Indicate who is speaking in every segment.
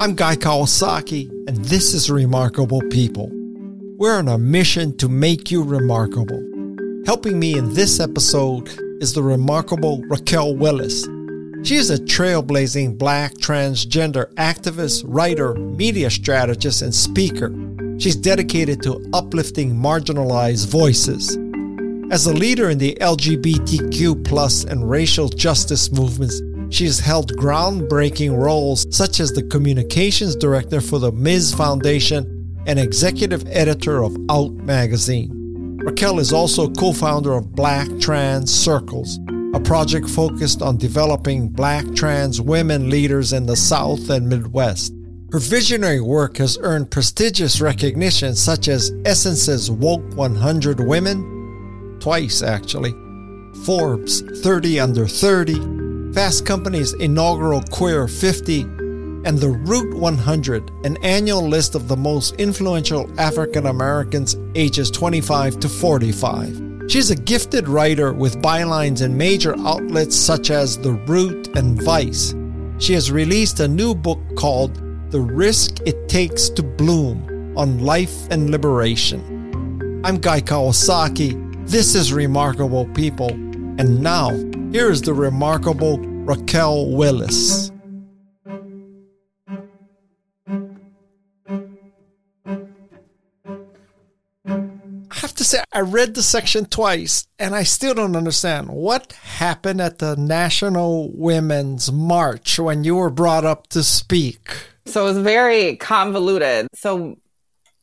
Speaker 1: I'm Guy Kawasaki, and this is Remarkable People. We're on a mission to make you remarkable. Helping me in this episode is the remarkable Raquel Willis. She is a trailblazing black transgender activist, writer, media strategist, and speaker. She's dedicated to uplifting marginalized voices. As a leader in the LGBTQ plus and racial justice movements, she has held groundbreaking roles such as the communications director for the Ms. Foundation and executive editor of Out magazine. Raquel is also co founder of Black Trans Circles, a project focused on developing black trans women leaders in the South and Midwest. Her visionary work has earned prestigious recognition such as Essence's Woke 100 Women, twice actually, Forbes 30 Under 30, Fast Company's inaugural Queer 50, and the Root 100, an annual list of the most influential African Americans ages 25 to 45. She's a gifted writer with bylines in major outlets such as The Root and Vice. She has released a new book called The Risk It Takes to Bloom on Life and Liberation. I'm Guy Kawasaki. This is Remarkable People. And now, here is the remarkable Raquel Willis. I have to say, I read the section twice and I still don't understand what happened at the National Women's March when you were brought up to speak.
Speaker 2: So it was very convoluted. So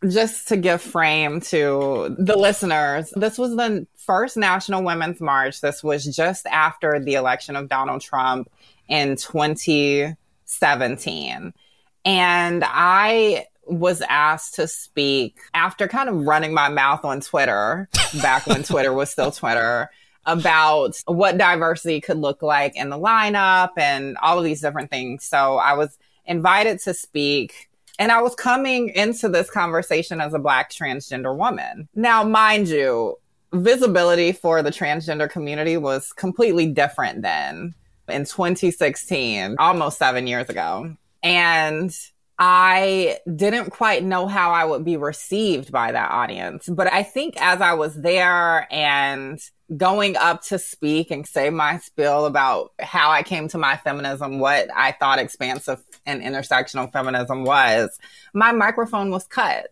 Speaker 2: just to give frame to the listeners, this was the first National Women's March. This was just after the election of Donald Trump in 2017. And I was asked to speak after kind of running my mouth on Twitter, back when Twitter was still Twitter, about what diversity could look like in the lineup and all of these different things. So I was invited to speak and I was coming into this conversation as a Black transgender woman. Now, mind you, visibility for the transgender community was completely different then in 2016, almost seven years ago. And I didn't quite know how I would be received by that audience. But I think as I was there and going up to speak and say my spiel about how I came to my feminism, what I thought expansive and intersectional feminism was, my microphone was cut.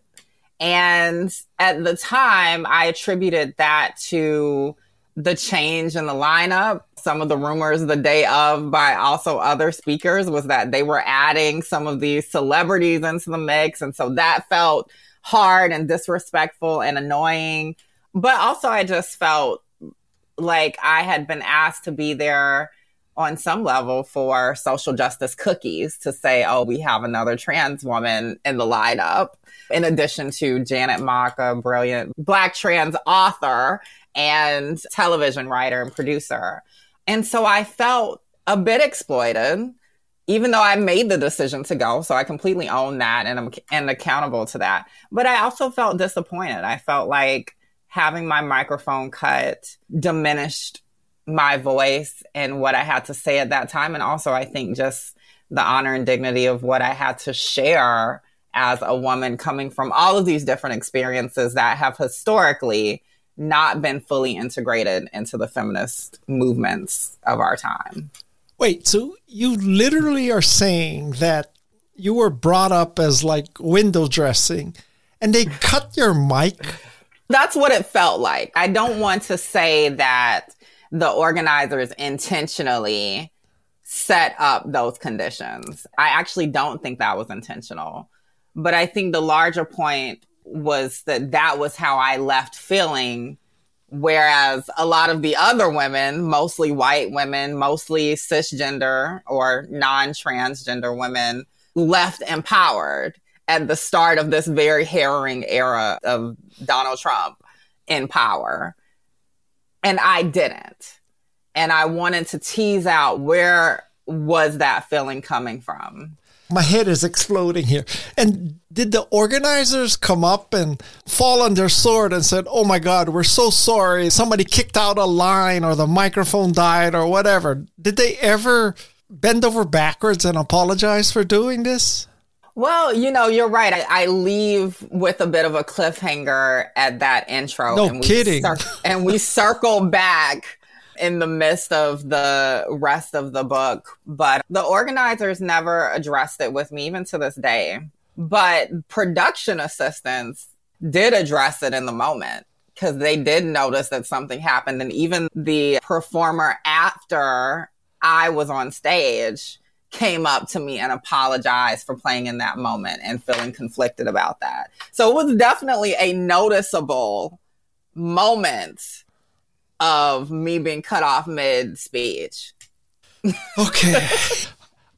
Speaker 2: And at the time, I attributed that to the change in the lineup. Some of the rumors the day of by also other speakers was that they were adding some of these celebrities into the mix. And so that felt hard and disrespectful and annoying. But also, I just felt like I had been asked to be there on some level for social justice cookies to say, oh, we have another trans woman in the lineup, in addition to Janet Mock, a brilliant Black trans author and television writer and producer. And so I felt a bit exploited, even though I made the decision to go. So I completely own that and I'm and accountable to that. But I also felt disappointed. I felt like having my microphone cut diminished my voice and what I had to say at that time. And also, I think just the honor and dignity of what I had to share as a woman coming from all of these different experiences that have historically not been fully integrated into the feminist movements of our time.
Speaker 1: Wait, so you literally are saying that you were brought up as like window dressing and they cut your mic?
Speaker 2: That's what it felt like. I don't want to say that the organizers intentionally set up those conditions. I actually don't think that was intentional. But I think the larger point was that that was how I left feeling. Whereas a lot of the other women, mostly white women, mostly cisgender or non transgender women, left empowered at the start of this very harrowing era of Donald Trump in power. And I didn't. And I wanted to tease out where was that feeling coming from?
Speaker 1: My head is exploding here. And did the organizers come up and fall on their sword and said, Oh my God, we're so sorry. Somebody kicked out a line or the microphone died or whatever. Did they ever bend over backwards and apologize for doing this?
Speaker 2: Well, you know, you're right. I, I, leave with a bit of a cliffhanger at that intro.
Speaker 1: No and kidding. Cir-
Speaker 2: and we circle back in the midst of the rest of the book. But the organizers never addressed it with me, even to this day. But production assistants did address it in the moment because they did notice that something happened. And even the performer after I was on stage came up to me and apologized for playing in that moment and feeling conflicted about that. So it was definitely a noticeable moment of me being cut off mid speech.
Speaker 1: okay.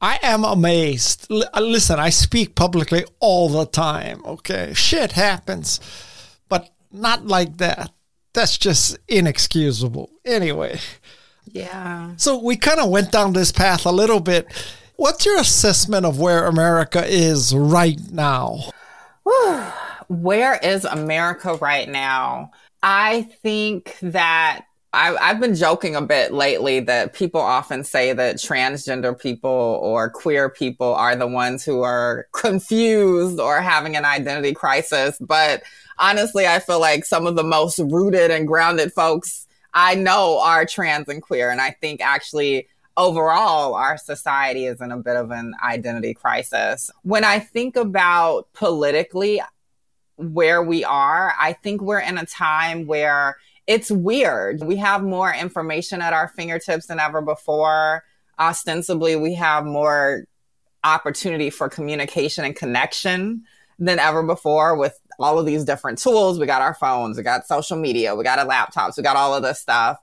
Speaker 1: I am amazed. L- uh, listen, I speak publicly all the time. Okay. Shit happens, but not like that. That's just inexcusable. Anyway.
Speaker 2: Yeah.
Speaker 1: So we kind of went down this path a little bit. What's your assessment of where America is right now?
Speaker 2: where is America right now? I think that I, I've been joking a bit lately that people often say that transgender people or queer people are the ones who are confused or having an identity crisis. But honestly, I feel like some of the most rooted and grounded folks I know are trans and queer. And I think actually overall our society is in a bit of an identity crisis. When I think about politically where we are, I think we're in a time where it's weird. We have more information at our fingertips than ever before. Ostensibly, we have more opportunity for communication and connection than ever before with all of these different tools. We got our phones, we got social media, we got our laptops, we got all of this stuff.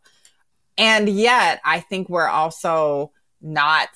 Speaker 2: And yet, I think we're also not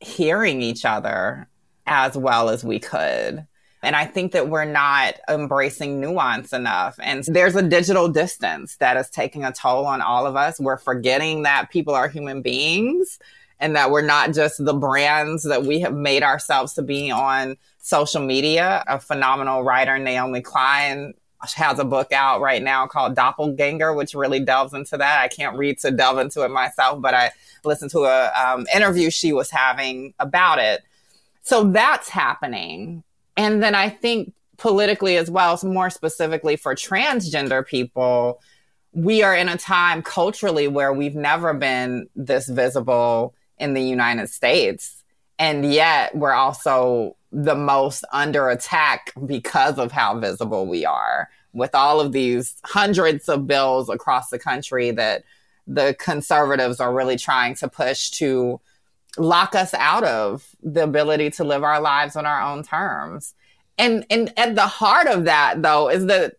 Speaker 2: hearing each other as well as we could. And I think that we're not embracing nuance enough. And there's a digital distance that is taking a toll on all of us. We're forgetting that people are human beings and that we're not just the brands that we have made ourselves to be on social media. A phenomenal writer, Naomi Klein, has a book out right now called Doppelganger, which really delves into that. I can't read to delve into it myself, but I listened to a um, interview she was having about it. So that's happening. And then I think politically as well, more specifically for transgender people, we are in a time culturally where we've never been this visible in the United States. And yet we're also the most under attack because of how visible we are with all of these hundreds of bills across the country that the conservatives are really trying to push to lock us out of the ability to live our lives on our own terms. And and at the heart of that though is that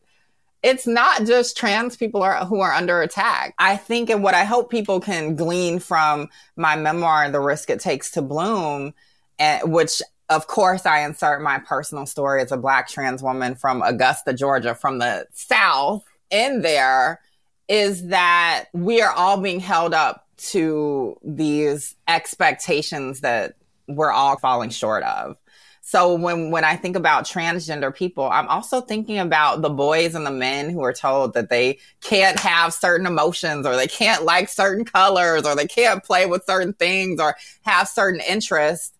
Speaker 2: it's not just trans people are, who are under attack. I think and what I hope people can glean from my memoir, The Risk It Takes to Bloom, and, which of course I insert my personal story as a black trans woman from Augusta, Georgia, from the South in there, is that we are all being held up to these expectations that we're all falling short of. So when when I think about transgender people, I'm also thinking about the boys and the men who are told that they can't have certain emotions or they can't like certain colors or they can't play with certain things or have certain interests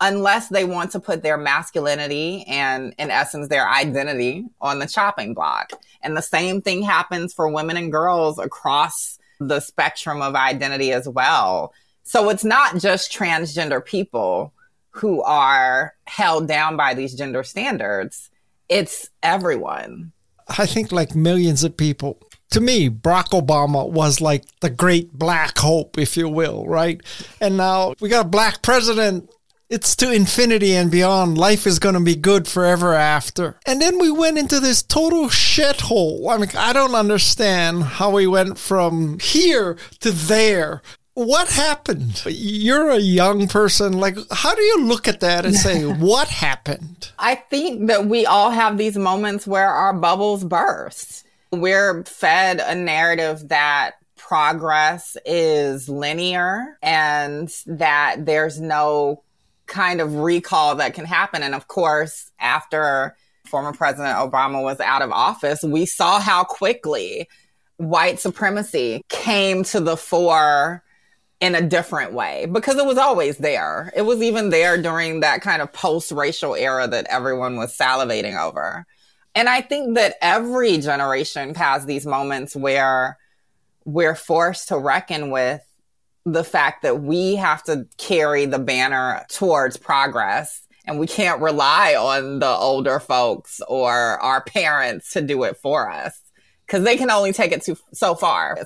Speaker 2: unless they want to put their masculinity and in essence their identity on the chopping block. And the same thing happens for women and girls across the spectrum of identity as well. So it's not just transgender people who are held down by these gender standards. It's everyone.
Speaker 1: I think like millions of people. To me, Barack Obama was like the great black hope, if you will, right? And now we got a black president it's to infinity and beyond. Life is going to be good forever after. And then we went into this total shithole. I mean, I don't understand how we went from here to there. What happened? You're a young person. Like, how do you look at that and say, what happened?
Speaker 2: I think that we all have these moments where our bubbles burst. We're fed a narrative that progress is linear and that there's no kind of recall that can happen. And of course, after former President Obama was out of office, we saw how quickly white supremacy came to the fore in a different way because it was always there. It was even there during that kind of post racial era that everyone was salivating over. And I think that every generation has these moments where we're forced to reckon with the fact that we have to carry the banner towards progress and we can't rely on the older folks or our parents to do it for us because they can only take it to so far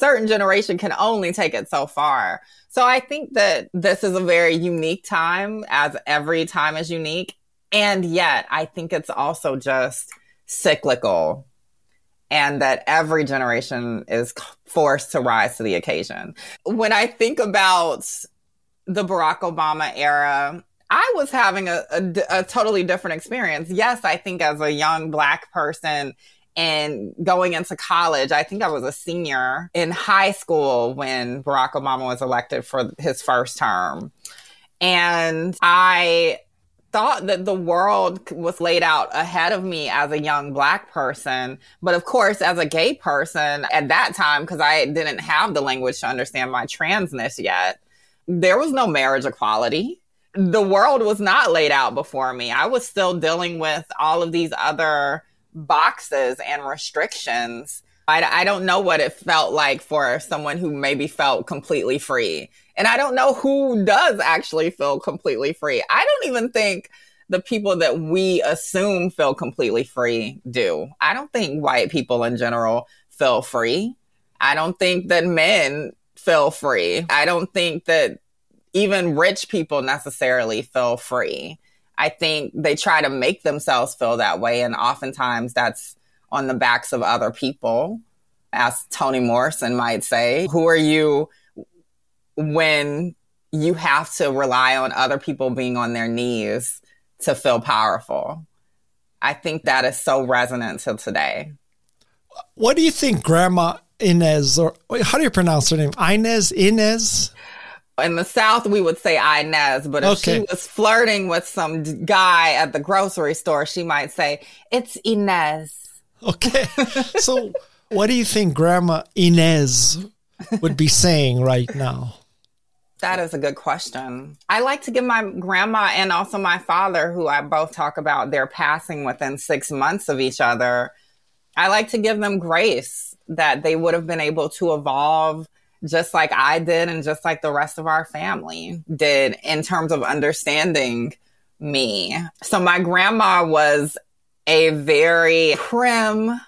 Speaker 2: certain generation can only take it so far. So I think that this is a very unique time as every time is unique. And yet I think it's also just cyclical and that every generation is forced to rise to the occasion. When I think about the Barack Obama era, I was having a, a, a, totally different experience. Yes, I think as a young Black person, and going into college, I think I was a senior in high school when Barack Obama was elected for his first term. And I thought that the world was laid out ahead of me as a young black person. But of course, as a gay person at that time, because I didn't have the language to understand my transness yet, there was no marriage equality. The world was not laid out before me. I was still dealing with all of these other boxes and restrictions. I, I don't know what it felt like for someone who maybe felt completely free. And I don't know who does actually feel completely free. I don't even think the people that we assume feel completely free do. I don't think white people in general feel free. I don't think that men feel free. I don't think that even rich people necessarily feel free. I think they try to make themselves feel that way. And oftentimes that's on the backs of other people, as Toni Morrison might say. Who are you when you have to rely on other people being on their knees to feel powerful? I think that is so resonant to today.
Speaker 1: What do you think Grandma Inez, or how do you pronounce her name? Inez? Inez?
Speaker 2: in the South, we would say Inez, but if okay. she was flirting with some guy at the grocery store, she might say, It's Inez.
Speaker 1: Okay. so, what do you think Grandma Inez would be saying right now?
Speaker 2: That is a good question. I like to give my grandma and also my father, who I both talk about their passing within six months of each other, I like to give them grace that they would have been able to evolve just like I did and just like the rest of our family did in terms of understanding me. So my grandma was a very prim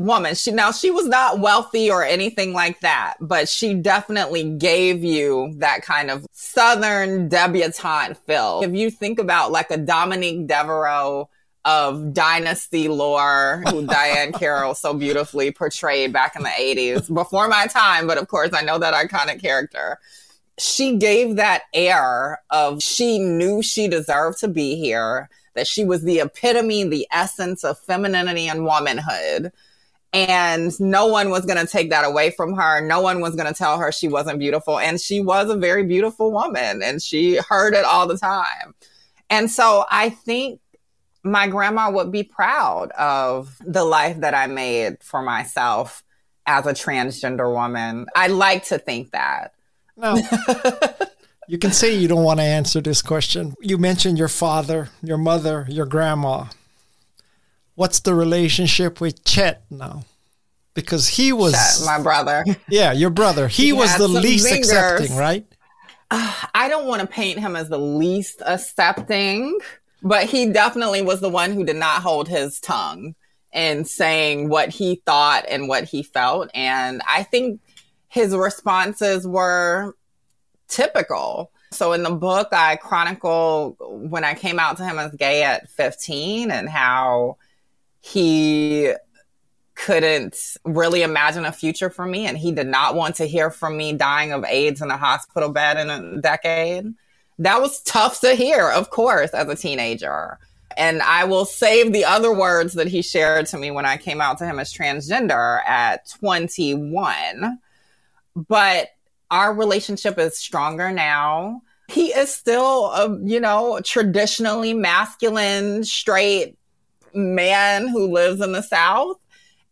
Speaker 2: woman. She now she was not wealthy or anything like that, but she definitely gave you that kind of southern debutante feel. If you think about like a Dominique Deveraux of dynasty lore who Diahann Carroll so beautifully portrayed back in the 80s before my time but of course I know that iconic character she gave that air of she knew she deserved to be here that she was the epitome the essence of femininity and womanhood and no one was going to take that away from her no one was going to tell her she wasn't beautiful and she was a very beautiful woman and she heard it all the time and so I think my grandma would be proud of the life that I made for myself as a transgender woman. I like to think that.
Speaker 1: No. you can say you don't want to answer this question. You mentioned your father, your mother, your grandma. What's the relationship with Chet now? Because he was
Speaker 2: Chet, my brother.
Speaker 1: Yeah, your brother. He, he was the least zingers. accepting, right?
Speaker 2: Uh, I don't want to paint him as the least accepting but he definitely was the one who did not hold his tongue in saying what he thought and what he felt. And I think his responses were typical. So in the book, I chronicle when I came out to him as gay at 15 and how he couldn't really imagine a future for me. And he did not want to hear from me dying of AIDS in a hospital bed in a decade that was tough to hear, of course, as a teenager. And I will save the other words that he shared to me when I came out to him as transgender at 21. But our relationship is stronger now. He is still a, you know, traditionally masculine, straight man who lives in the South.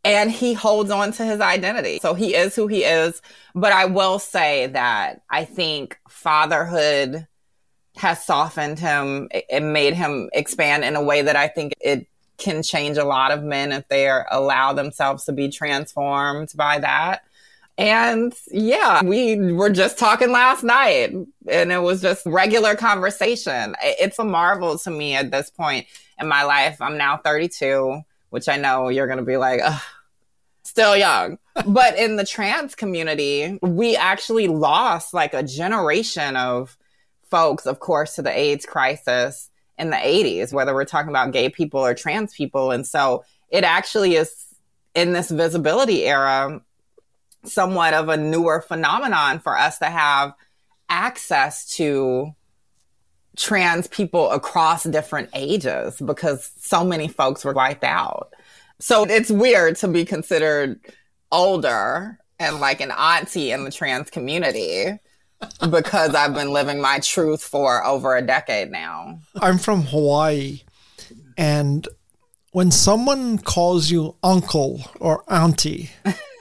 Speaker 2: and he holds on to his identity. So he is who he is. But I will say that I think fatherhood has softened him and made him expand in a way that I think it can change a lot of men if they are, allow themselves to be transformed by that. And yeah, we were just talking last night and it was just regular conversation. It's a marvel to me at this point in my life. I'm now 32, which I know you're going to be like, still young. but in the trans community, we actually lost like a generation of folks, of course, to the AIDS crisis in the 80s, whether we're talking about gay people or trans people. And so it actually is in this visibility era somewhat of a newer phenomenon for us to have access to trans people across different ages because so many folks were wiped out. So it's weird to be considered older and like an auntie in the trans community because I've been living my truth for over a decade now.
Speaker 1: I'm from Hawaii and when someone calls you uncle or auntie,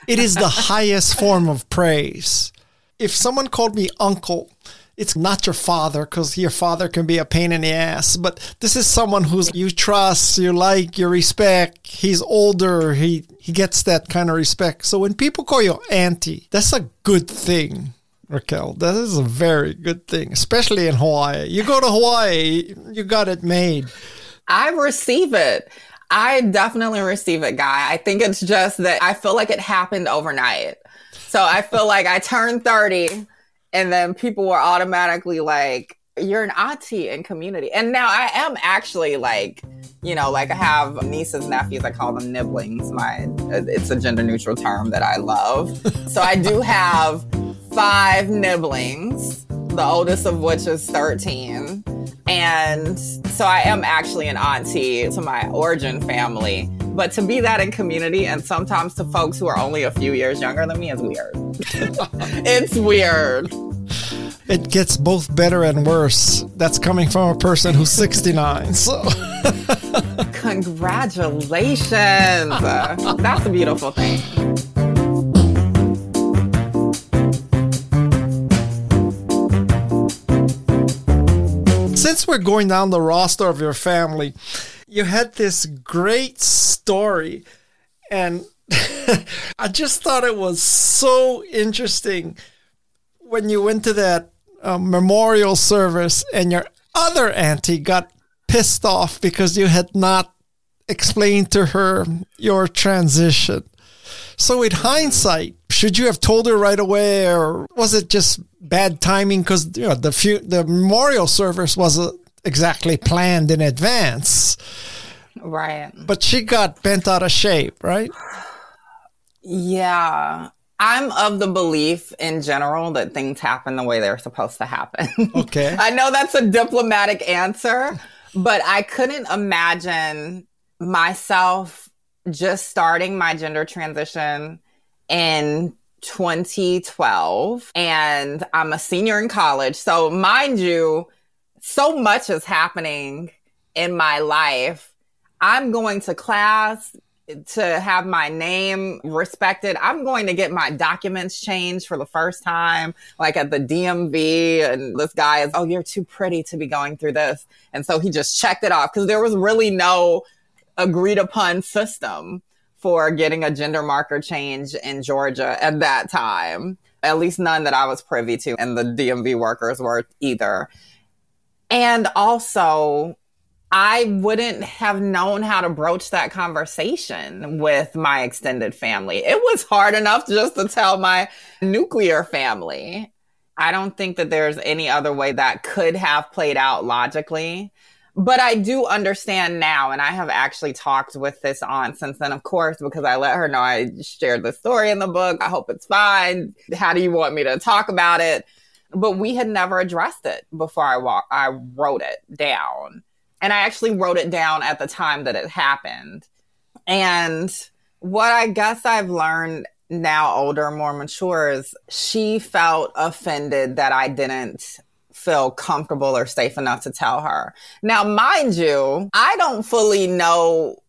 Speaker 1: it is the highest form of praise. If someone called me uncle, it's not your father because your father can be a pain in the ass, but this is someone who's you trust, you like, you respect. He's older, he he gets that kind of respect. So when people call you auntie, that's a good thing. Raquel, that is a very good thing, especially in Hawaii. You go to Hawaii, you got it made.
Speaker 2: I receive it. I definitely receive it, guy. I think it's just that I feel like it happened overnight. So I feel like I turned 30 and then people were automatically like, you're an auntie in community. And now I am actually like, you know, like I have nieces, nephews, I call them nibblings. My it's a gender neutral term that I love. so I do have five nibblings, the oldest of which is 13. And so I am actually an auntie to my origin family. But to be that in community and sometimes to folks who are only a few years younger than me is weird. it's weird.
Speaker 1: It gets both better and worse. That's coming from a person who's 69. So
Speaker 2: congratulations. That's a beautiful thing.
Speaker 1: Since we're going down the roster of your family, you had this great story and I just thought it was so interesting when you went to that uh, memorial service and your other auntie got pissed off because you had not explained to her your transition. So, in hindsight, should you have told her right away, or was it just bad timing? Because you know the few, the memorial service wasn't uh, exactly planned in advance.
Speaker 2: Right.
Speaker 1: But she got bent out of shape, right?
Speaker 2: Yeah. I'm of the belief in general that things happen the way they're supposed to happen.
Speaker 1: Okay.
Speaker 2: I know that's a diplomatic answer, but I couldn't imagine myself just starting my gender transition in 2012 and I'm a senior in college. So mind you, so much is happening in my life. I'm going to class to have my name respected. I'm going to get my documents changed for the first time, like at the DMV. And this guy is, oh, you're too pretty to be going through this. And so he just checked it off because there was really no agreed upon system for getting a gender marker change in Georgia at that time. At least none that I was privy to, and the DMV workers were either. And also, I wouldn't have known how to broach that conversation with my extended family. It was hard enough just to tell my nuclear family. I don't think that there's any other way that could have played out logically. But I do understand now, and I have actually talked with this aunt since then, of course, because I let her know I shared the story in the book. I hope it's fine. How do you want me to talk about it? But we had never addressed it before I wa- I wrote it down. And I actually wrote it down at the time that it happened. And what I guess I've learned now older, more mature is she felt offended that I didn't feel comfortable or safe enough to tell her. Now, mind you, I don't fully know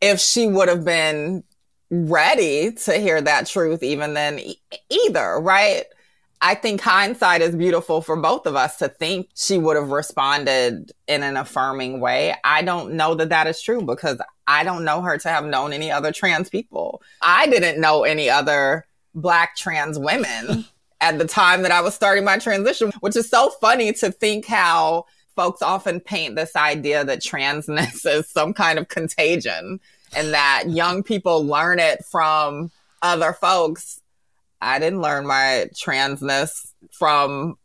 Speaker 2: if she would have been ready to hear that truth even then e- either, right? I think hindsight is beautiful for both of us to think she would have responded in an affirming way. I don't know that that is true because I don't know her to have known any other trans people. I didn't know any other black trans women at the time that I was starting my transition, which is so funny to think how folks often paint this idea that transness is some kind of contagion and that young people learn it from other folks. I didn't learn my transness from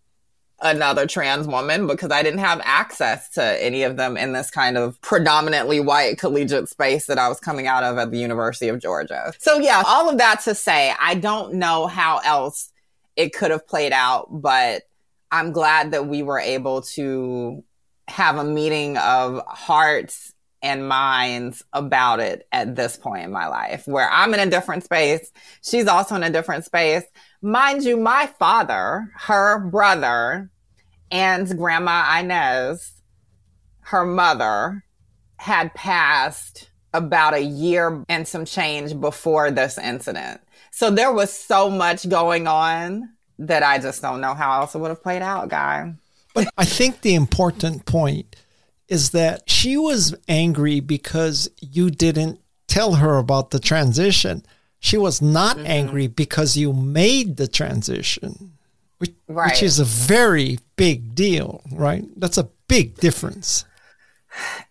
Speaker 2: another trans woman because I didn't have access to any of them in this kind of predominantly white collegiate space that I was coming out of at the University of Georgia. So yeah, all of that to say, I don't know how else it could have played out, but I'm glad that we were able to have a meeting of hearts and minds about it at this point in my life where I'm in a different space. She's also in a different space. Mind you, my father, her brother, and Grandma Inez, her mother, had passed about a year and some change before this incident. So there was so much going on that I just don't know how else it would have played out, guy.
Speaker 1: But I think the important point is that she was angry because you didn't tell her about the transition. She was not mm-hmm. angry because you made the transition, which, right. which is a very big deal, right? That's a big difference.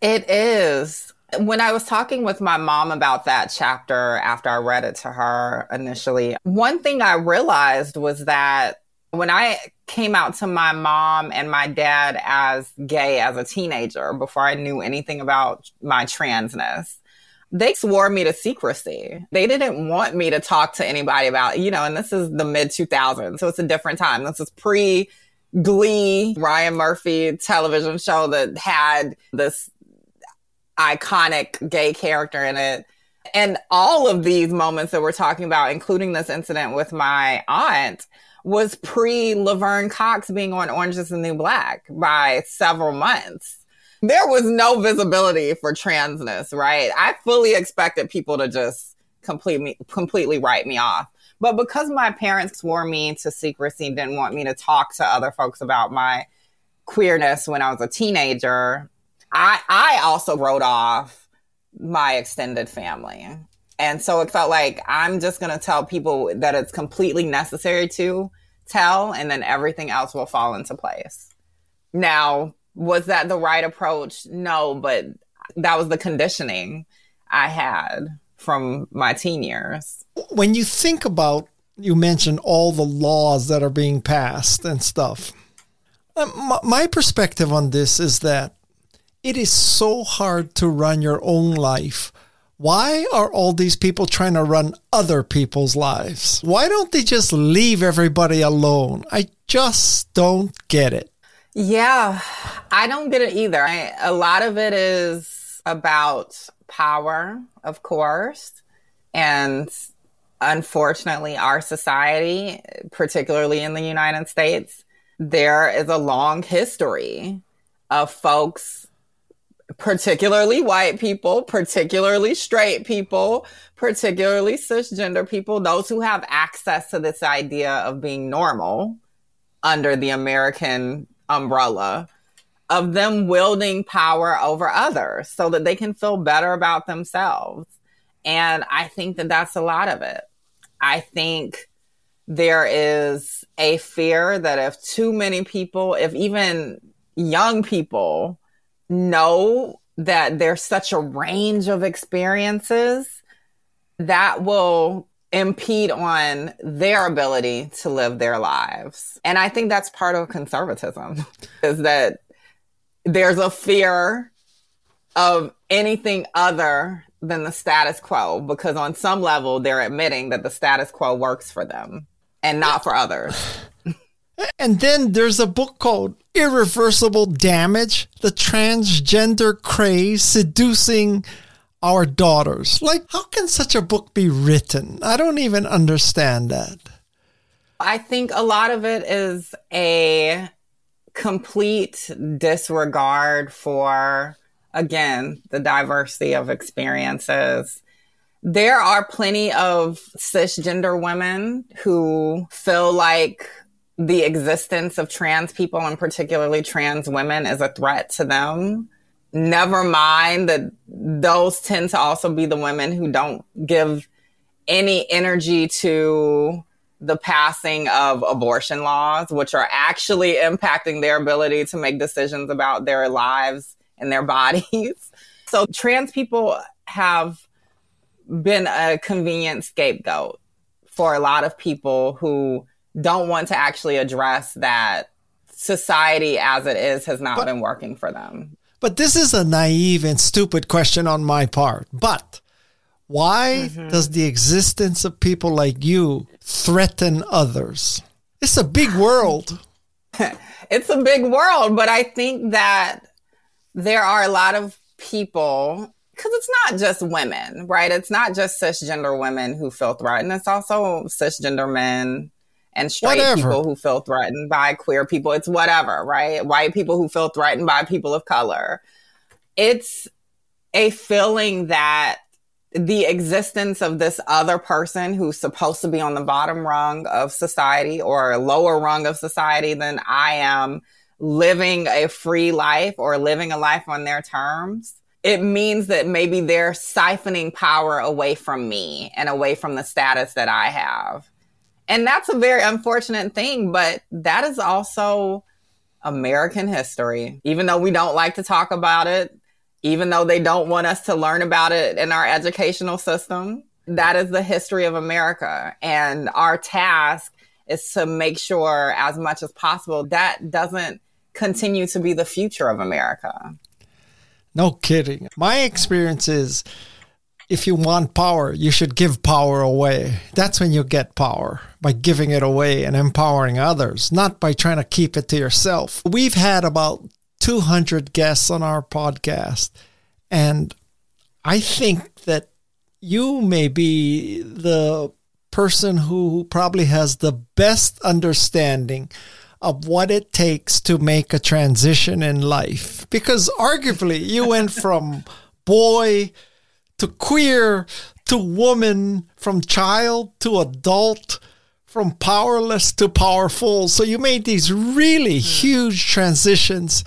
Speaker 2: It is. When I was talking with my mom about that chapter after I read it to her initially, one thing I realized was that when I came out to my mom and my dad as gay as a teenager before I knew anything about my transness, they swore me to secrecy. They didn't want me to talk to anybody about, you know, and this is the mid 2000s. So it's a different time. This is pre Glee, Ryan Murphy television show that had this iconic gay character in it. And all of these moments that we're talking about, including this incident with my aunt, was pre Laverne Cox being on Orange is the New Black by several months. There was no visibility for transness, right? I fully expected people to just completely completely write me off. But because my parents swore me to secrecy, and didn't want me to talk to other folks about my queerness when I was a teenager, I I also wrote off my extended family. And so it felt like I'm just going to tell people that it's completely necessary to tell, and then everything else will fall into place. Now, was that the right approach? No, but that was the conditioning I had from my teen years.
Speaker 1: When you think about, you mentioned all the laws that are being passed and stuff. Uh, my, my perspective on this is that it is so hard to run your own life why are all these people trying to run other people's lives? Why don't they just leave everybody alone? I just don't get it.
Speaker 2: Yeah, I don't get it either. I, a lot of it is about power, of course. And unfortunately, our society, particularly in the United States, there is a long history of folks particularly white people, particularly straight people, particularly cisgender people, those who have access to this idea of being normal under the American umbrella, of them wielding power over others so that they can feel better about themselves. And I think that that's a lot of it. I think there is a fear that if too many people, if even young people, know that there's such a range of experiences that will impede on their ability to live their lives. And I think that's part of conservatism is that there's a fear of anything other than the status quo because on some level they're admitting that the status quo works for them and not for others.
Speaker 1: And then there's a book called Irreversible Damage The Transgender Craze Seducing Our Daughters. Like, how can such a book be written? I don't even understand that.
Speaker 2: I think a lot of it is a complete disregard for, again, the diversity of experiences there are plenty of cisgender women who feel like the existence of trans people and particularly trans women is a threat to them. Never mind that those tend to also be the women who don't give any energy to the passing of abortion laws, which are actually impacting their ability to make decisions about their lives and their bodies. So trans people have been a convenient scapegoat for a lot of people who don't want to actually address that society as it is has not but, been working for them.
Speaker 1: But this is a naive and stupid question on my part. But why mm-hmm. does the existence of people like you threaten others? It's a big world.
Speaker 2: it's a big world, but I think that there are a lot of people because it's not just women, right? It's not just cisgender women who feel threatened. It's also cisgender men and straight whatever. people who feel threatened by queer people. It's whatever, right? White people who feel threatened by people of color. It's a feeling that the existence of this other person who's supposed to be on the bottom rung of society or a lower rung of society than I am living a free life or living a life on their terms it means that maybe they're siphoning power away from me and away from the status that I have. And that's a very unfortunate thing, but that is also American history. Even though we don't like to talk about it, even though they don't want us to learn about it in our educational system, that is the history of America. And our task is to make sure as much as possible that doesn't continue to be the future of America.
Speaker 1: No kidding. My experience is if you want power, you should give power away. That's when you get power by giving it away and empowering others, not by trying to keep it to yourself. We've had about 200 guests on our podcast, and I think that you may be the person who probably has the best understanding of what it takes to make a transition in life. Because arguably, you went from boy to queer to woman, from child to adult, from powerless to powerful. So you made these really huge transitions.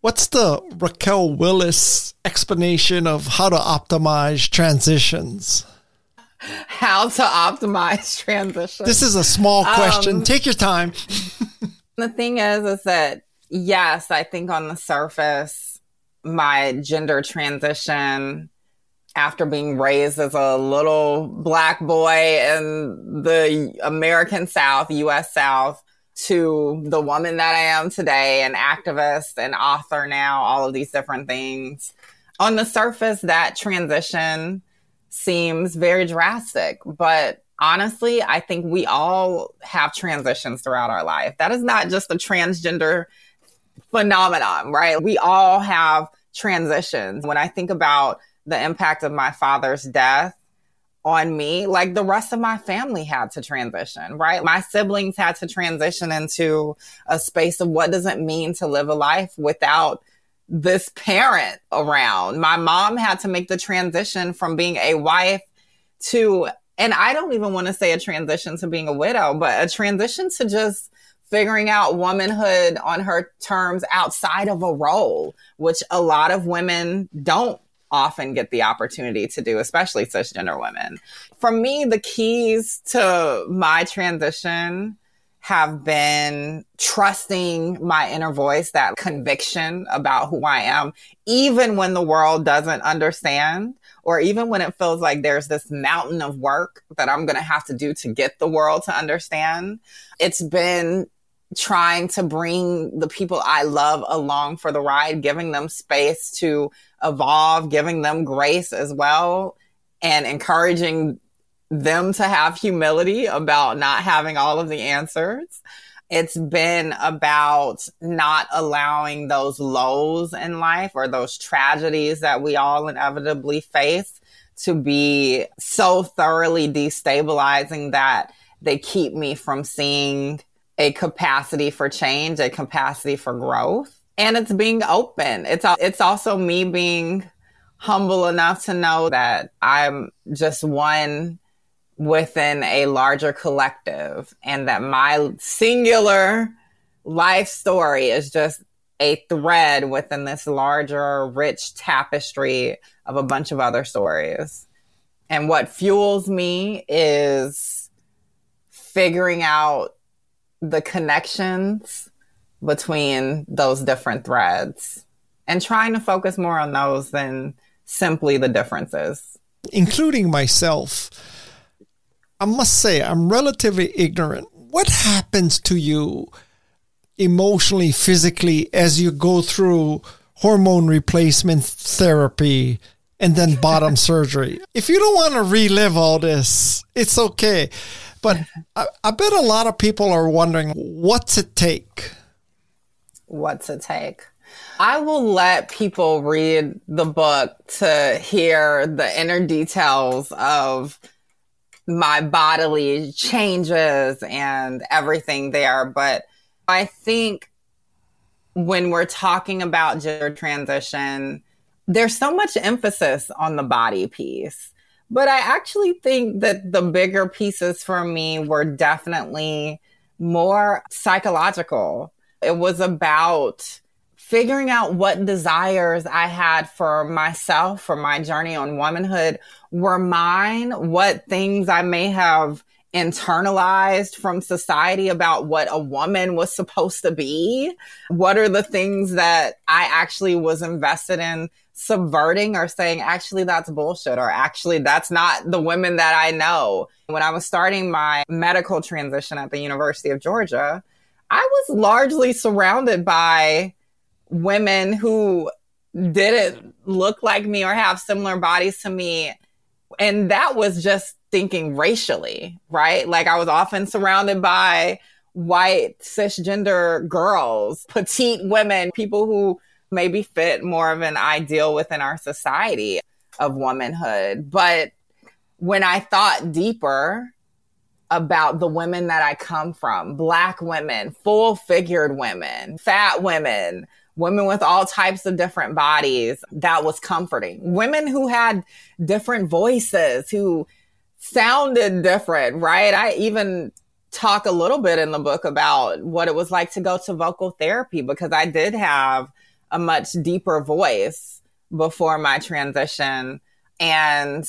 Speaker 1: What's the Raquel Willis explanation of how to optimize transitions?
Speaker 2: How to optimize transitions.
Speaker 1: This is a small question. Um, Take your time.
Speaker 2: The thing is, is that yes, I think on the surface, my gender transition after being raised as a little black boy in the American South, US South, to the woman that I am today, an activist, an author now, all of these different things. On the surface, that transition seems very drastic, but honestly, I think we all have transitions throughout our life. That is not just a transgender phenomenon, right? We all have transitions. When I think about the impact of my father's death on me, like the rest of my family had to transition, right? My siblings had to transition into a space of what does it mean to live a life without this parent around. My mom had to make the transition from being a wife to and I don't even want to say a transition to being a widow, but a transition to just figuring out womanhood on her terms outside of a role, which a lot of women don't often get the opportunity to do, especially cisgender women. For me, the keys to my transition have been trusting my inner voice, that conviction about who I am, even when the world doesn't understand or even when it feels like there's this mountain of work that I'm going to have to do to get the world to understand. It's been trying to bring the people I love along for the ride, giving them space to evolve, giving them grace as well, and encouraging them to have humility about not having all of the answers. It's been about not allowing those lows in life or those tragedies that we all inevitably face to be so thoroughly destabilizing that they keep me from seeing a capacity for change, a capacity for growth. And it's being open. It's, it's also me being humble enough to know that I'm just one within a larger collective and that my singular life story is just a thread within this larger, rich tapestry of a bunch of other stories. And what fuels me is figuring out the connections between those different threads and trying to focus more on those than simply the differences.
Speaker 1: Including myself, I must say I'm relatively ignorant. What happens to you emotionally, physically as you go through hormone replacement therapy and then bottom surgery? If you don't want to relive all this, it's okay. But I, I bet a lot of people are wondering what's it take?
Speaker 2: What's it take? I will let people read the book to hear the inner details of my bodily changes and everything there. But I think when we're talking about gender transition, there's so much emphasis on the body piece. But I actually think that the bigger pieces for me were definitely more psychological. It was about figuring out what desires I had for myself, for my journey on womanhood were mine, what things I may have internalized from society about what a woman was supposed to be. What are the things that I actually was invested in subverting or saying, actually, that's bullshit, or actually, that's not the women that I know. When I was starting my medical transition at the University of Georgia, I was largely surrounded by women who didn't look like me or have similar bodies to me. And that was just thinking racially, right? Like I was often surrounded by white cisgender girls, petite women, people who maybe fit more of an ideal within our society of womanhood. But when I thought deeper about the women that I come from, black women, full figured women, fat women, women with all types of different bodies, that was comforting. Women who had different voices, who sounded different, right? I even talk a little bit in the book about what it was like to go to vocal therapy because I did have a much deeper voice before my transition. And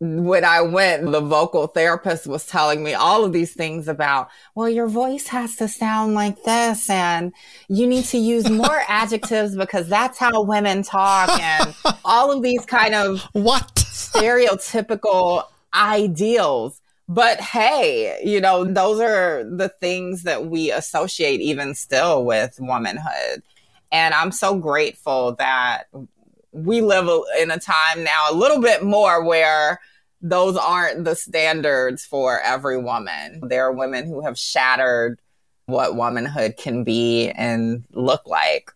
Speaker 2: when I went, the vocal therapist was telling me all of these things about, well, your voice has to sound like this and you need to use more adjectives because that's how women talk and all of these kind of
Speaker 1: what
Speaker 2: stereotypical ideals. But hey, you know, those are the things that we associate even still with womanhood. And I'm so grateful that we live in a time now a little bit more where those aren't the standards for every woman. There are women who have shattered what womanhood can be and look like.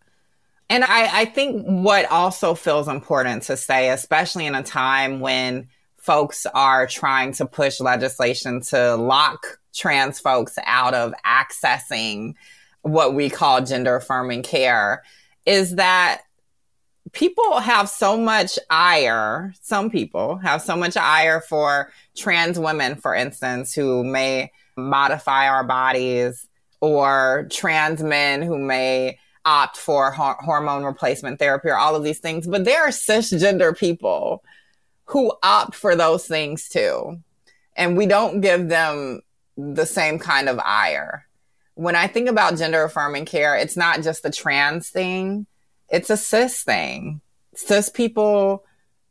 Speaker 2: And I, I think what also feels important to say, especially in a time when folks are trying to push legislation to lock trans folks out of accessing what we call gender affirming care is that people have so much ire. Some people have so much ire for trans women, for instance, who may modify our bodies or trans men who may opt for ho- hormone replacement therapy or all of these things. But there are cisgender people who opt for those things too. And we don't give them the same kind of ire. When I think about gender affirming care, it's not just a trans thing, it's a cis thing. Cis people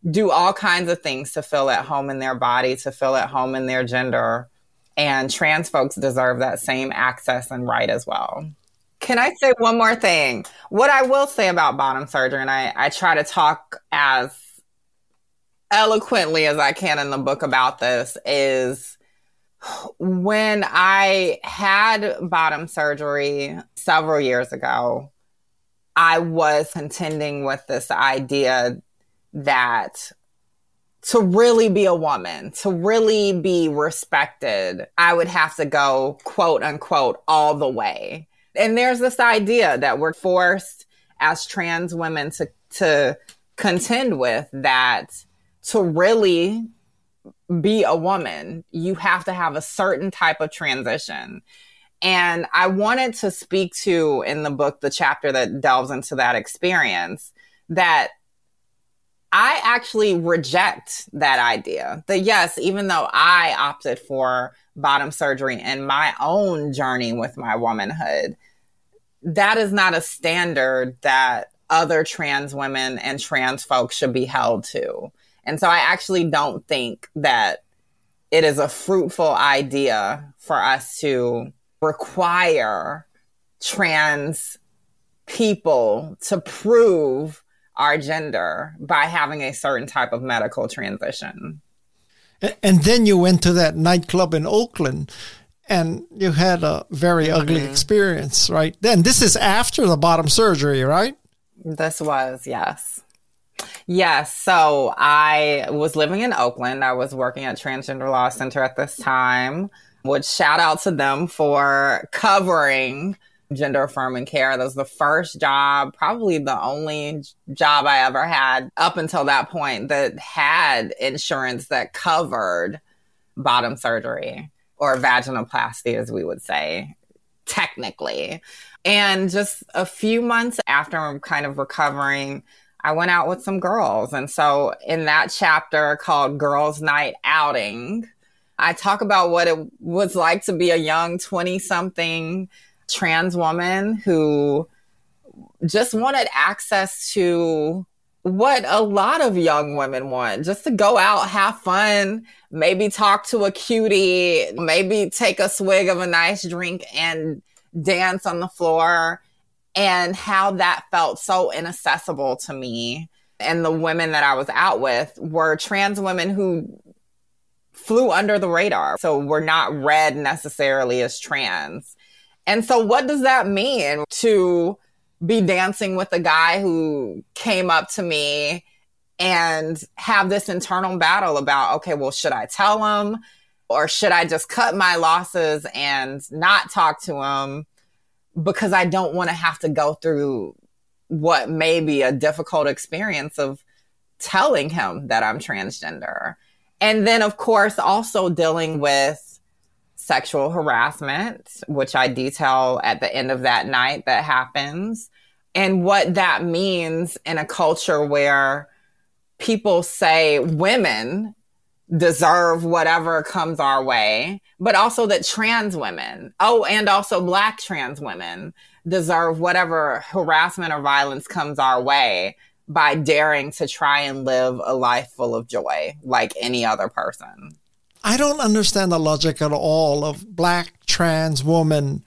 Speaker 2: do all kinds of things to feel at home in their body, to feel at home in their gender. And trans folks deserve that same access and right as well. Can I say one more thing? What I will say about bottom surgery, and I, I try to talk as eloquently as I can in the book about this is when I had bottom surgery several years ago, I was contending with this idea that to really be a woman, to really be respected, I would have to go quote unquote all the way. And there's this idea that we're forced as trans women to, to contend with that to really be a woman, you have to have a certain type of transition. And I wanted to speak to in the book the chapter that delves into that experience that I actually reject that idea. That yes, even though I opted for bottom surgery in my own journey with my womanhood, that is not a standard that other trans women and trans folks should be held to. And so I actually don't think that it is a fruitful idea for us to require trans people to prove our gender by having a certain type of medical transition.
Speaker 1: And then you went to that nightclub in Oakland and you had a very mm-hmm. ugly experience, right? Then this is after the bottom surgery, right?
Speaker 2: This was, yes. Yes. So I was living in Oakland. I was working at Transgender Law Center at this time. Would shout out to them for covering gender affirming care. That was the first job, probably the only job I ever had up until that point that had insurance that covered bottom surgery or vaginoplasty, as we would say, technically. And just a few months after I'm kind of recovering, I went out with some girls. And so in that chapter called Girls Night Outing, I talk about what it was like to be a young 20 something trans woman who just wanted access to what a lot of young women want just to go out, have fun, maybe talk to a cutie, maybe take a swig of a nice drink and dance on the floor and how that felt so inaccessible to me. And the women that I was out with were trans women who flew under the radar. So were not read necessarily as trans. And so what does that mean to be dancing with a guy who came up to me and have this internal battle about, okay, well, should I tell him or should I just cut my losses and not talk to him because I don't want to have to go through what may be a difficult experience of telling him that I'm transgender. And then, of course, also dealing with sexual harassment, which I detail at the end of that night that happens, and what that means in a culture where people say women deserve whatever comes our way, but also that trans women, oh, and also black trans women deserve whatever harassment or violence comes our way by daring to try and live a life full of joy like any other person.
Speaker 1: I don't understand the logic at all of black trans woman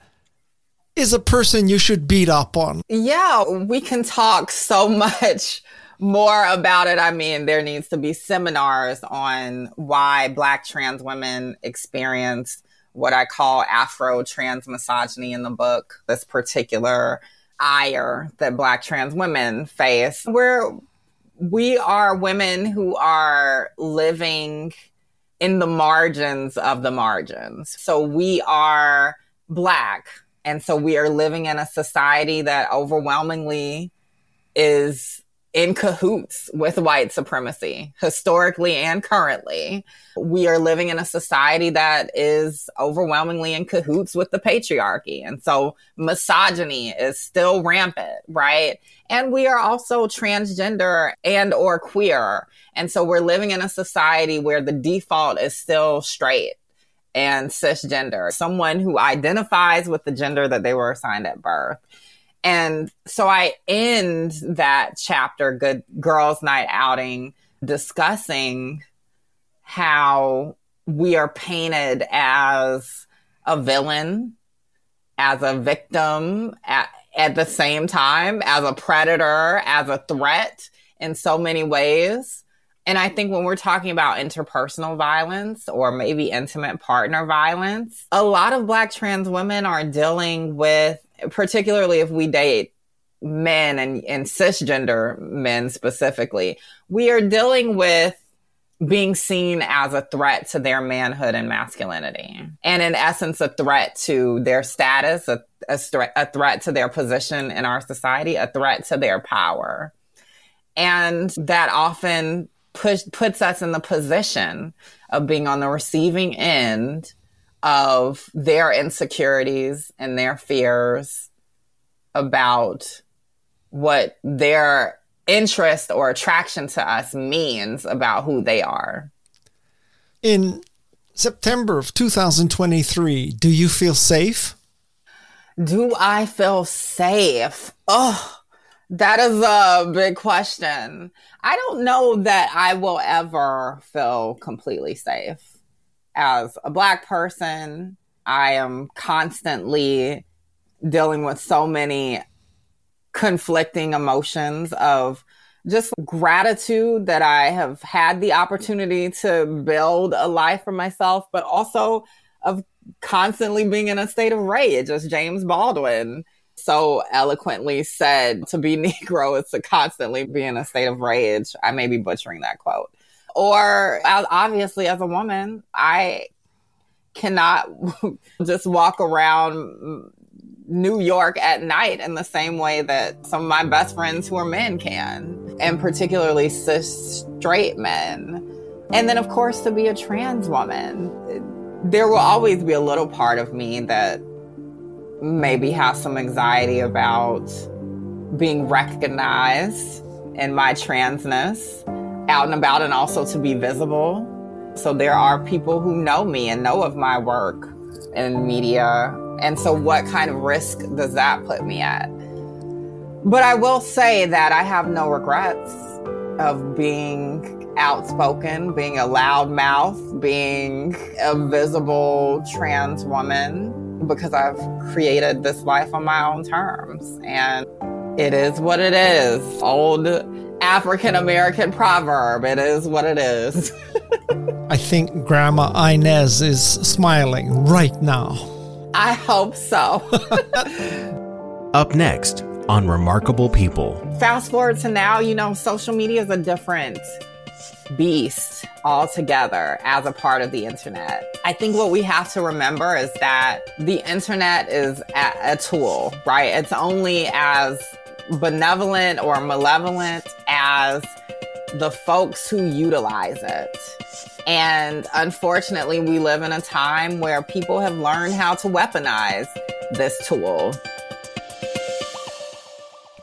Speaker 1: is a person you should beat up on.
Speaker 2: Yeah, we can talk so much more about it. I mean, there needs to be seminars on why black trans women experience what I call Afro trans misogyny in the book, this particular ire that black trans women face, where we are women who are living in the margins of the margins. So we are black. And so we are living in a society that overwhelmingly is in cahoots with white supremacy, historically and currently. We are living in a society that is overwhelmingly in cahoots with the patriarchy. And so misogyny is still rampant, right? And we are also transgender and or queer. And so we're living in a society where the default is still straight and cisgender, someone who identifies with the gender that they were assigned at birth. And so I end that chapter, Good Girls Night Outing, discussing how we are painted as a villain, as a victim, at, at the same time, as a predator, as a threat in so many ways. And I think when we're talking about interpersonal violence or maybe intimate partner violence, a lot of Black trans women are dealing with particularly if we date men and, and cisgender men specifically, we are dealing with being seen as a threat to their manhood and masculinity. And in essence, a threat to their status, a, a, a threat to their position in our society, a threat to their power. And that often push, puts us in the position of being on the receiving end of their insecurities and their fears about what their interest or attraction to us means about who they are.
Speaker 1: In September of 2023, do you feel safe?
Speaker 2: Do I feel safe? Oh, that is a big question. I don't know that I will ever feel completely safe. As a Black person, I am constantly dealing with so many conflicting emotions of just gratitude that I have had the opportunity to build a life for myself, but also of constantly being in a state of rage, as James Baldwin so eloquently said to be Negro is to constantly be in a state of rage. I may be butchering that quote. Or obviously, as a woman, I cannot just walk around New York at night in the same way that some of my best friends who are men can, and particularly cis straight men. And then, of course, to be a trans woman, there will always be a little part of me that maybe has some anxiety about being recognized in my transness out and about and also to be visible. So there are people who know me and know of my work in media and so, what kind of risk does that put me at? But I will say that I have no regrets of being outspoken, being a loud mouth, being a visible trans woman, because I've created this life on my own terms. And it is what it is. Old African American proverb. It is what it is.
Speaker 1: I think Grandma Inez is smiling right now.
Speaker 2: I hope so.
Speaker 3: Up next on Remarkable People.
Speaker 2: Fast forward to now, you know, social media is a different beast altogether as a part of the internet. I think what we have to remember is that the internet is a, a tool, right? It's only as benevolent or malevolent as the folks who utilize it. And unfortunately, we live in a time where people have learned how to weaponize this tool.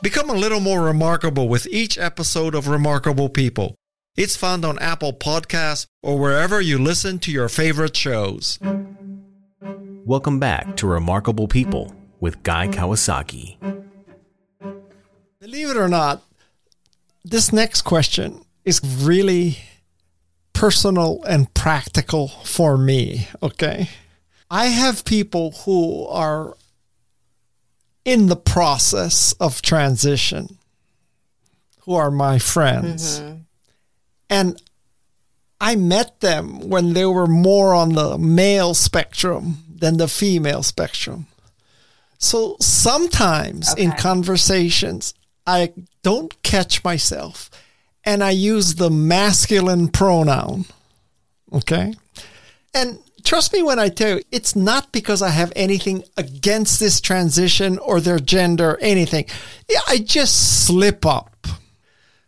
Speaker 1: Become a little more remarkable with each episode of Remarkable People. It's found on Apple Podcasts or wherever you listen to your favorite shows.
Speaker 3: Welcome back to Remarkable People with Guy Kawasaki.
Speaker 1: Believe it or not, this next question is really personal and practical for me. Okay. I have people who are in the process of transition who are my friends. Mm-hmm. And I met them when they were more on the male spectrum than the female spectrum. So sometimes okay. in conversations, I don't catch myself and I use the masculine pronoun. Okay. And trust me when I tell you, it's not because I have anything against this transition or their gender, anything. I just slip up.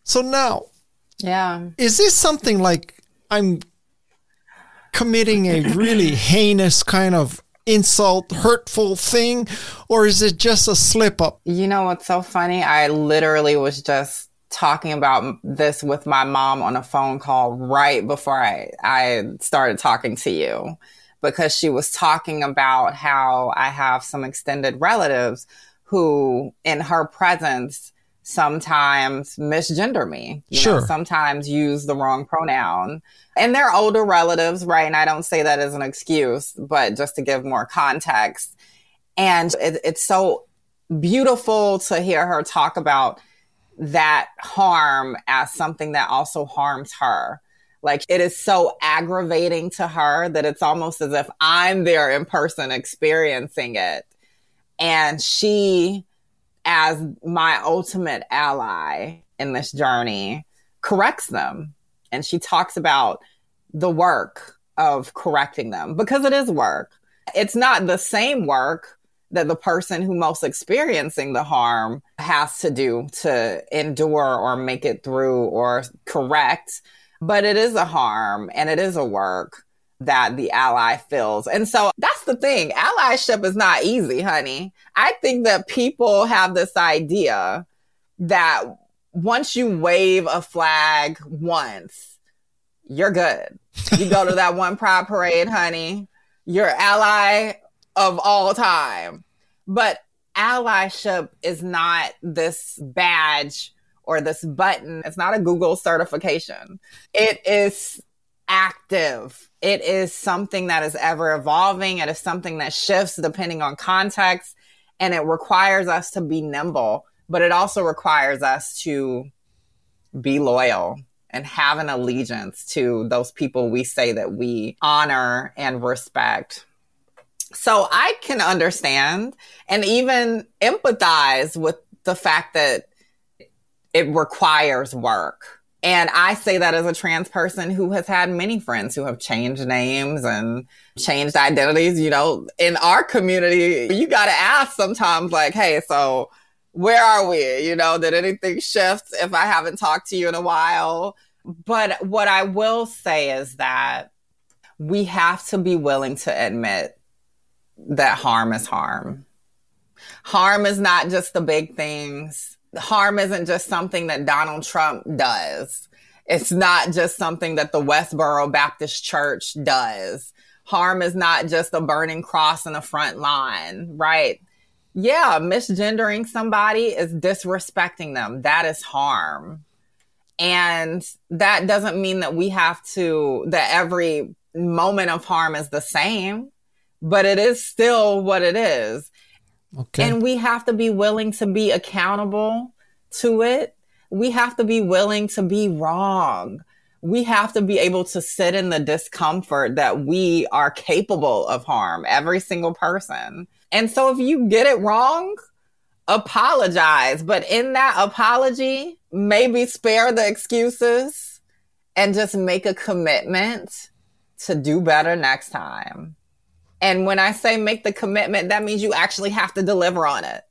Speaker 1: So now,
Speaker 2: yeah.
Speaker 1: Is this something like I'm committing a really heinous kind of insult, hurtful thing, or is it just a slip up?
Speaker 2: You know what's so funny? I literally was just talking about this with my mom on a phone call right before I, I started talking to you because she was talking about how I have some extended relatives who, in her presence, sometimes misgender me. You
Speaker 1: sure.
Speaker 2: Know, sometimes use the wrong pronoun. And they're older relatives, right? And I don't say that as an excuse, but just to give more context. And it, it's so beautiful to hear her talk about that harm as something that also harms her. Like it is so aggravating to her that it's almost as if I'm there in person experiencing it. And she, as my ultimate ally in this journey, corrects them. And she talks about the work of correcting them because it is work. It's not the same work that the person who most experiencing the harm has to do to endure or make it through or correct. But it is a harm and it is a work that the ally feels. And so that's the thing. Allyship is not easy, honey. I think that people have this idea that once you wave a flag once, you're good. You go to that one pride parade, honey. You're ally of all time. But allyship is not this badge or this button. It's not a Google certification. It is active. It is something that is ever evolving. It is something that shifts depending on context. And it requires us to be nimble, but it also requires us to be loyal and have an allegiance to those people we say that we honor and respect. So I can understand and even empathize with the fact that it requires work. And I say that as a trans person who has had many friends who have changed names and changed identities. You know, in our community, you got to ask sometimes, like, hey, so where are we? You know, did anything shift if I haven't talked to you in a while? But what I will say is that we have to be willing to admit that harm is harm. Harm is not just the big things. Harm isn't just something that Donald Trump does. It's not just something that the Westboro Baptist Church does. Harm is not just a burning cross in the front line, right? Yeah, misgendering somebody is disrespecting them. That is harm. And that doesn't mean that we have to, that every moment of harm is the same but it is still what it is. Okay. And we have to be willing to be accountable to it. We have to be willing to be wrong. We have to be able to sit in the discomfort that we are capable of harm, every single person. And so if you get it wrong, apologize. But in that apology, maybe spare the excuses and just make a commitment to do better next time. And when I say make the commitment, that means you actually have to deliver on it.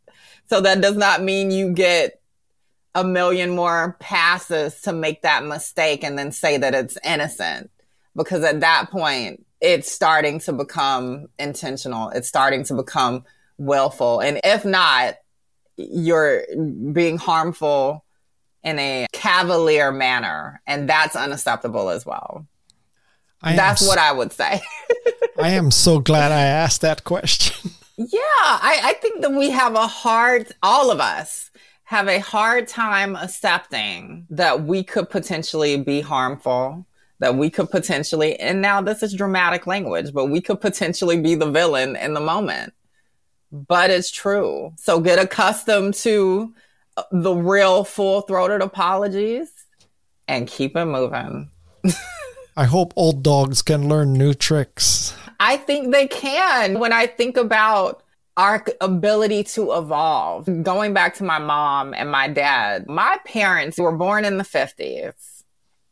Speaker 2: So that does not mean you get a million more passes to make that mistake and then say that it's innocent. Because at that point, it's starting to become intentional. It's starting to become willful. And if not, you're being harmful in a cavalier manner. And that's unacceptable as well. I that's what I would say.
Speaker 1: I am so glad I asked that question.
Speaker 2: Yeah, I, I think that we have a hard, all of us have a hard time accepting that we could potentially be harmful, that we could potentially, and now this is dramatic language, but we could potentially be the villain in the moment. But it's true. So get accustomed to uh, the real full throated apologies and keep it moving.
Speaker 1: I hope old dogs can learn new tricks.
Speaker 2: I think they can. When I think about our ability to evolve, going back to my mom and my dad, my parents were born in the 50s.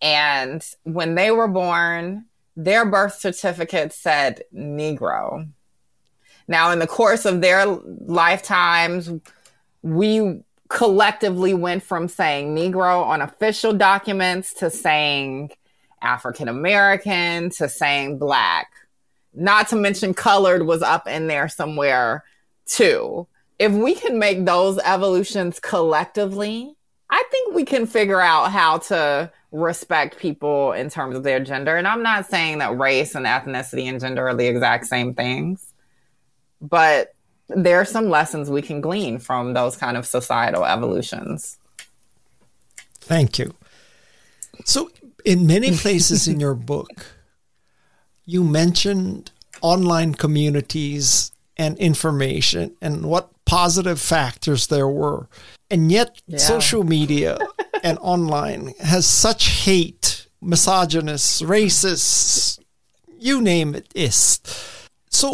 Speaker 2: And when they were born, their birth certificate said Negro. Now, in the course of their lifetimes, we collectively went from saying Negro on official documents to saying African American to saying Black not to mention colored was up in there somewhere too. If we can make those evolutions collectively, I think we can figure out how to respect people in terms of their gender. And I'm not saying that race and ethnicity and gender are the exact same things, but there are some lessons we can glean from those kind of societal evolutions.
Speaker 1: Thank you. So, in many places in your book, you mentioned online communities and information and what positive factors there were. And yet, yeah. social media and online has such hate, misogynist, racist, you name it, is. So,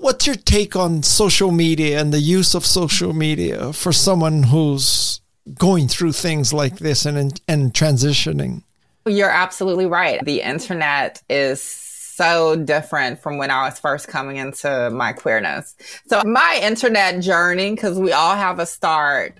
Speaker 1: what's your take on social media and the use of social media for someone who's going through things like this and and transitioning?
Speaker 2: You're absolutely right. The internet is so different from when I was first coming into my queerness. So my internet journey, because we all have a start,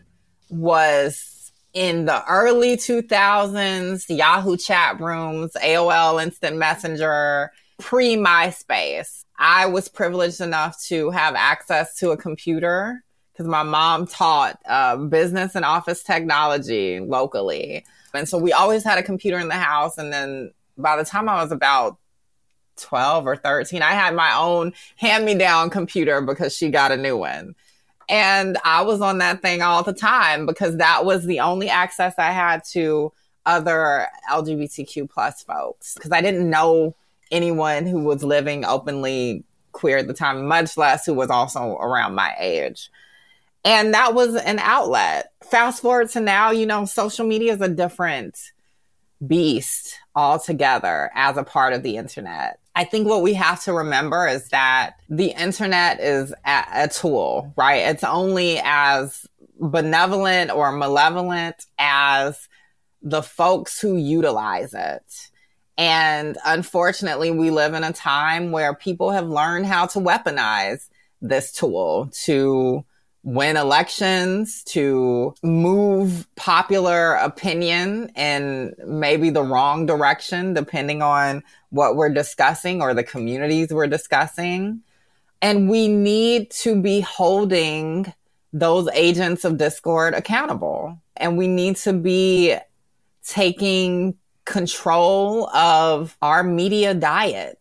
Speaker 2: was in the early 2000s, Yahoo chat rooms, AOL Instant Messenger, pre MySpace. I was privileged enough to have access to a computer because my mom taught uh, business and office technology locally. And so we always had a computer in the house. And then by the time I was about 12 or 13, I had my own hand me down computer because she got a new one. And I was on that thing all the time because that was the only access I had to other LGBTQ plus folks because I didn't know anyone who was living openly queer at the time, much less who was also around my age. And that was an outlet. Fast forward to now, you know, social media is a different beast altogether as a part of the internet. I think what we have to remember is that the internet is a, a tool, right? It's only as benevolent or malevolent as the folks who utilize it. And unfortunately, we live in a time where people have learned how to weaponize this tool to win elections, to move popular opinion in maybe the wrong direction, depending on what we're discussing or the communities we're discussing. And we need to be holding those agents of discord accountable. And we need to be taking control of our media diet.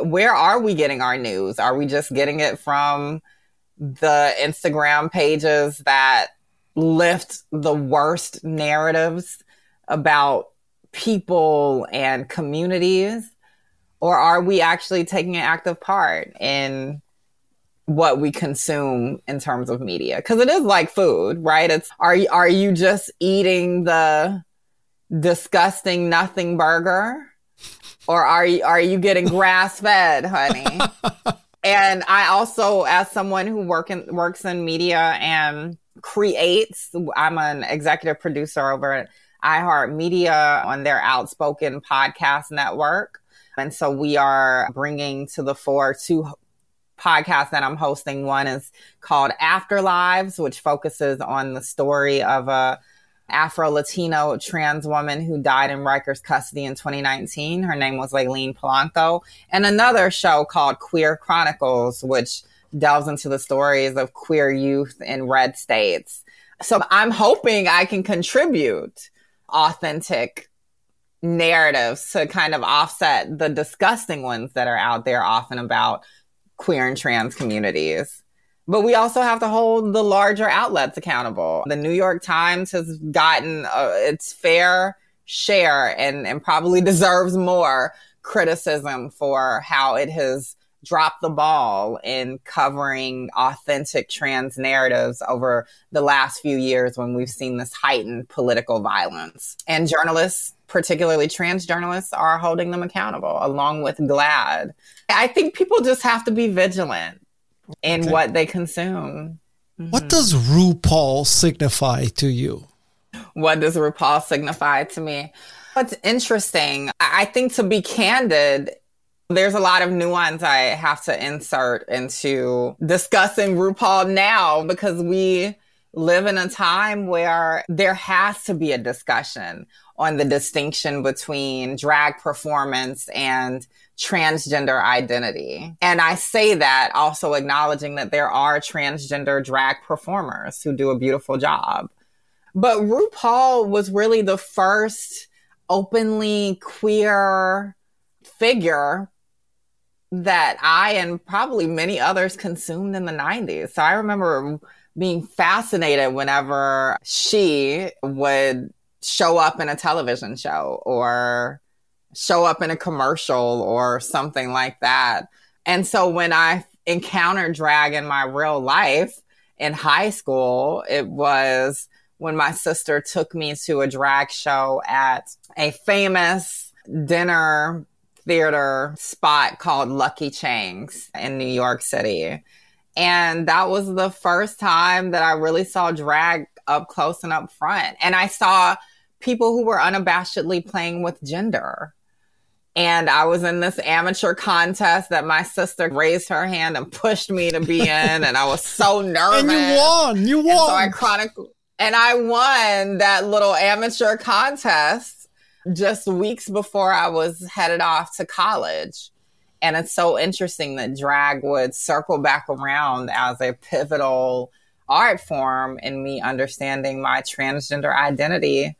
Speaker 2: Where are we getting our news? Are we just getting it from the Instagram pages that lift the worst narratives about people and communities? Or are we actually taking an active part in what we consume in terms of media? Because it is like food, right? It's are are you just eating the disgusting nothing burger? Or are you are you getting grass fed, honey? and I also, as someone who work in, works in media and creates, I'm an executive producer over at iHeartMedia on their Outspoken podcast network. And so we are bringing to the fore two podcasts that I'm hosting. One is called Afterlives, which focuses on the story of a Afro Latino trans woman who died in Rikers custody in 2019. Her name was Layleen Polanco. And another show called Queer Chronicles, which delves into the stories of queer youth in red states. So I'm hoping I can contribute authentic narratives to kind of offset the disgusting ones that are out there often about queer and trans communities. But we also have to hold the larger outlets accountable. The New York Times has gotten uh, its fair share and, and probably deserves more criticism for how it has dropped the ball in covering authentic trans narratives over the last few years when we've seen this heightened political violence. And journalists, particularly trans journalists, are holding them accountable along with GLAAD. I think people just have to be vigilant in okay. what they consume.
Speaker 1: Mm-hmm. What does RuPaul signify to you?
Speaker 2: What does RuPaul signify to me? What's interesting, I think to be candid, there's a lot of nuance I have to insert into discussing RuPaul now because we live in a time where there has to be a discussion on the distinction between drag performance and transgender identity. And I say that also acknowledging that there are transgender drag performers who do a beautiful job. But RuPaul was really the first openly queer figure that I and probably many others consumed in the 90s. So I remember being fascinated whenever she would show up in a television show or show up in a commercial or something like that. And so when I encountered drag in my real life in high school, it was when my sister took me to a drag show at a famous dinner theater spot called Lucky Cheng's in New York City. And that was the first time that I really saw drag up close and up front. And I saw people who were unabashedly playing with gender And I was in this amateur contest that my sister raised her hand and pushed me to be in. And I was so nervous.
Speaker 1: and you won. You won.
Speaker 2: And so I chronicled, and I won that little amateur contest just weeks before I was headed off to college. And it's so interesting that drag would circle back around as a pivotal art form in me understanding my transgender identity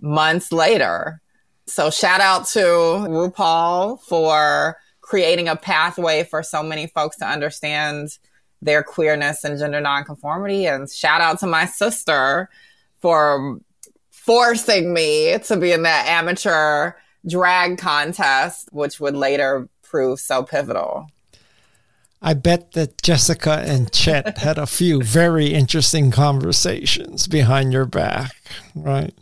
Speaker 2: months later. So shout out to RuPaul for creating a pathway for so many folks to understand their queerness and gender nonconformity. And shout out to my sister for forcing me to be in that amateur drag contest, which would later prove so pivotal.
Speaker 1: I bet that Jessica and Chet had a few very interesting conversations behind your back, right?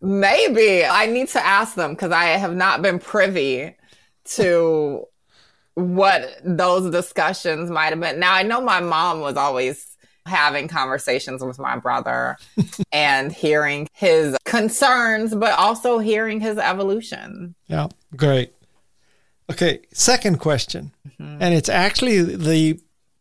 Speaker 2: Maybe I need to ask them because I have not been privy to what those discussions might have been. Now, I know my mom was always having conversations with my brother and hearing his concerns, but also hearing his evolution.
Speaker 1: Yeah, great. Okay, second question. Mm-hmm. And it's actually the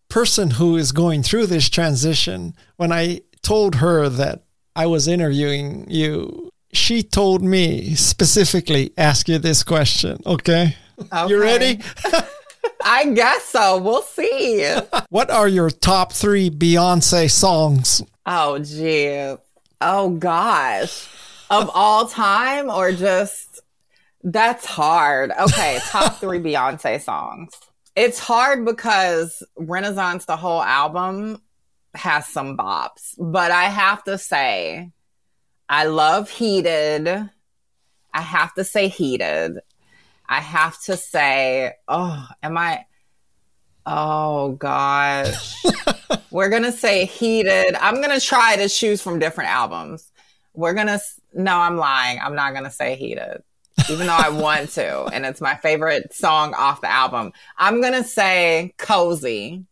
Speaker 1: person who is going through this transition. When I told her that I was interviewing you, she told me specifically ask you this question. Okay. okay. You ready?
Speaker 2: I guess so. We'll see.
Speaker 1: what are your top three Beyonce songs?
Speaker 2: Oh, gee. Oh, gosh. Of all time or just that's hard. Okay. Top three Beyonce songs. It's hard because Renaissance, the whole album, has some bops, but I have to say, I love Heated. I have to say Heated. I have to say, oh, am I? Oh gosh. We're going to say Heated. I'm going to try to choose from different albums. We're going to, no, I'm lying. I'm not going to say Heated, even though I want to. And it's my favorite song off the album. I'm to say Cozy.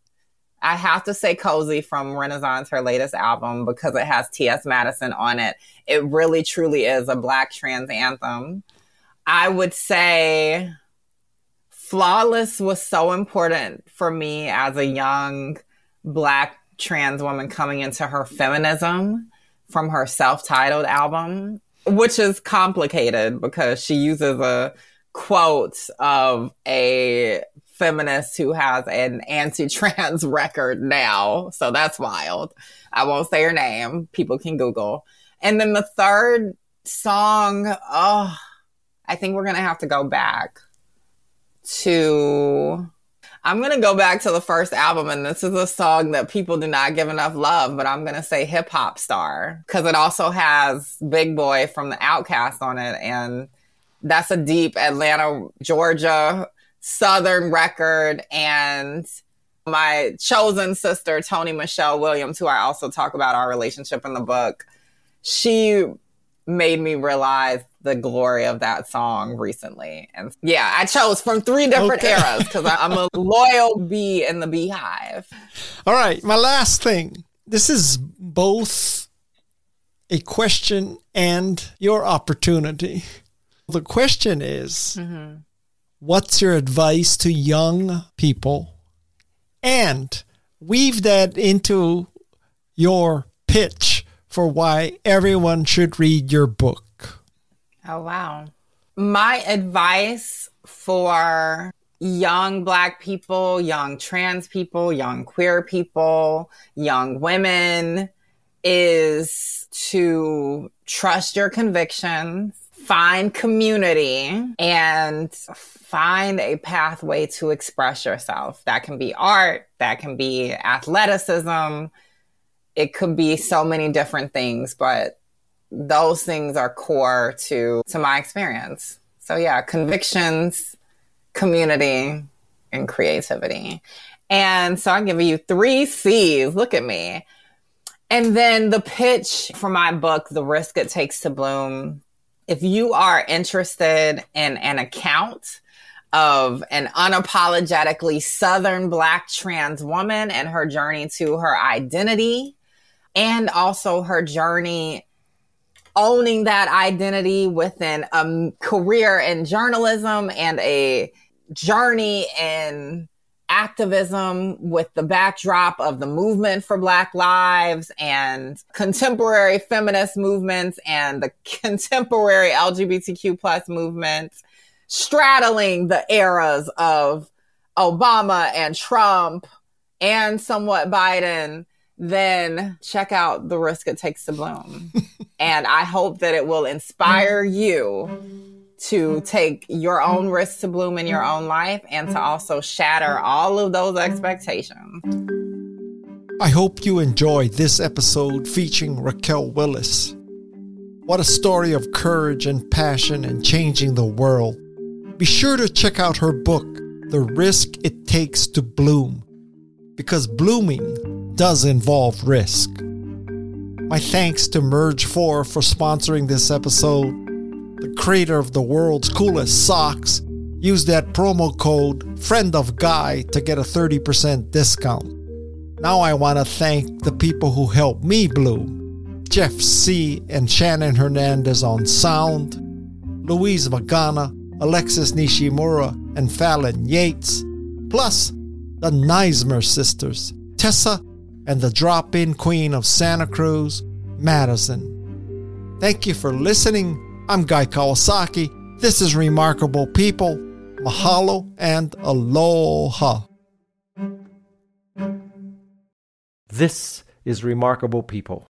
Speaker 2: I have to say Cozy from Renaissance, her latest album, because it has T.S. Madison on it. It really, truly is a Black trans anthem. I would say Flawless was so important for me as a young Black trans woman coming into her feminism from her self titled album, which is complicated because she uses a quote of a feminist who has an anti trans record now. So that's wild. I won't say her name. People can Google. And then the third song, oh, I think we're going to have to go back to. I'm going to go back to the first album, and this is a song that people do not give enough love, but I'm going to say Hip Hop Star because it also has Big Boi from the OutKast on it. And that's a deep Atlanta, Georgia, Southern record. And my chosen sister, Toni-Michelle Williams, who I also talk about our relationship in the book, she made me realize the glory of that song recently. And yeah, I chose from three different okay. eras because I'm a loyal bee in the beehive.
Speaker 1: All right, my last thing. This is both a question and your opportunity. The question is mm-hmm. what's your advice to young people? And weave that into your pitch for why everyone should read your book.
Speaker 2: Oh, wow. My advice for young Black people, young trans people, young queer people, young women is to trust your convictions, find community, and find a pathway to express yourself. That can be art, that can be athleticism, it could be so many different things, but those things are core to to my experience. So yeah, convictions, community, and creativity. And so I'm giving you three C's. Look at me. And then the pitch for my book, The Risk It Takes to Bloom. If you are interested in an account of an unapologetically Southern Black trans woman and her journey to her identity, and also her journey owning that identity within a um, career in journalism and a journey in activism with the backdrop of the movement for Black Lives and contemporary feminist movements and the contemporary LGBTQ plus movements, straddling the eras of Obama and Trump and somewhat Biden, then check out The Risk It Takes to Bloom. and I hope that it will inspire you to take your own risks to bloom in your own life and to also shatter all of those expectations.
Speaker 1: I hope you enjoyed this episode featuring Raquel Willis. What a story of courage and passion and changing the world. Be sure to check out her book, The Risk It Takes to Bloom, because blooming does involve risk. My thanks to Merge 4 for sponsoring this episode the creator of the world's coolest socks, use that promo code Friend of Guy to get a 30% discount. Now I want to thank the people who helped me bloom. Jeff Sieh and Shannon Hernandez on sound, Luis Magana, Alexis Nishimura, and Fallon Yates, plus the Nuismer sisters, Tessa and the drop in queen of Santa Cruz, Madison. Thank you for listening I'm Guy Kawasaki. This is Remarkable People. Mahalo and aloha.
Speaker 4: This is Remarkable People.